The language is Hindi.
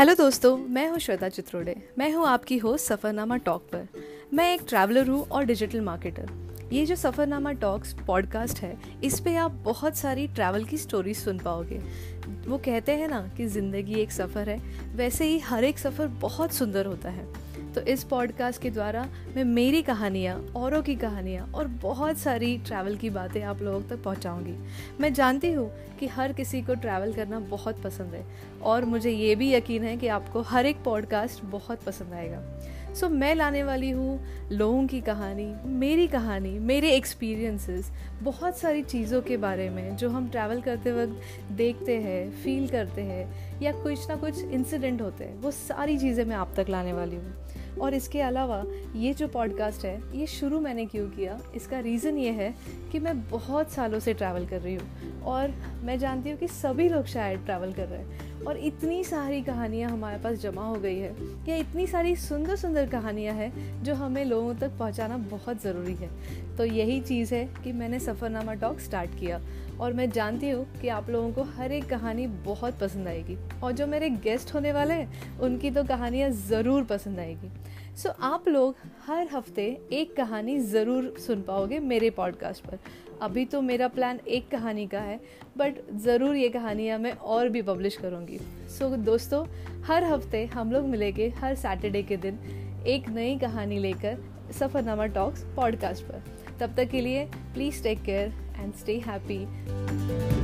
हेलो दोस्तों, मैं हूँ श्वेता चित्रोड़े। मैं हूँ आपकी होस्ट सफ़रनामा टॉक पर। मैं एक ट्रैवलर हूँ और डिजिटल मार्केटर ये जो सफ़रनामा टॉक्स पॉडकास्ट है, इस पर आप बहुत सारी ट्रैवल की स्टोरीज सुन पाओगे। वो कहते हैं ना कि ज़िंदगी एक सफ़र है, वैसे ही हर एक सफ़र बहुत सुंदर होता है। तो इस पॉडकास्ट के द्वारा मैं मेरी कहानियाँ, औरों की कहानियाँ और बहुत सारी ट्रैवल की बातें आप लोगों तक पहुँचाऊँगी। मैं जानती हूँ कि हर किसी को ट्रैवल करना बहुत पसंद है और मुझे ये भी यकीन है कि आपको हर एक पॉडकास्ट बहुत पसंद आएगा। सो so, मैं लाने वाली हूँ लोगों की कहानी मेरी कहानी मेरे एक्सपीरियंसेस बहुत सारी चीज़ों के बारे में जो हम ट्रैवल करते वक्त देखते हैं फील करते हैं या कुछ ना कुछ इंसिडेंट होते हैं वो सारी चीज़ें मैं आप तक लाने वाली हूँ। और इसके अलावा ये जो पॉडकास्ट है ये शुरू मैंने क्यों किया? इसका रीज़न ये है कि मैं बहुत सालों से ट्रैवल कर रही हूँ और मैं जानती हूँ कि सभी लोग शायद ट्रैवल कर रहे हैं। और इतनी सारी कहानियाँ हमारे पास जमा हो गई है या इतनी सारी सुंदर सुंदर कहानियाँ हैं जो हमें लोगों तक पहुँचाना बहुत ज़रूरी है। तो यही चीज़ है कि मैंने सफ़रनामा टॉक स्टार्ट किया और मैं जानती हूँ कि आप लोगों को हर एक कहानी बहुत पसंद आएगी और जो मेरे गेस्ट होने वाले हैं, उनकी तो कहानियाँ ज़रूर पसंद आएगी। सो so, आप लोग हर हफ़्ते एक कहानी ज़रूर सुन पाओगे मेरे पॉडकास्ट पर। अभी तो मेरा प्लान एक कहानी का है बट ज़रूर ये कहानियाँ मैं और भी पब्लिश करूँगी। सो so, दोस्तों हर हफ़्ते हम लोग मिलेंगे हर सैटरडे के दिन एक नई कहानी लेकर सफ़रनामा टॉक्स पॉडकास्ट पर। तब तक के लिए please take care and stay happy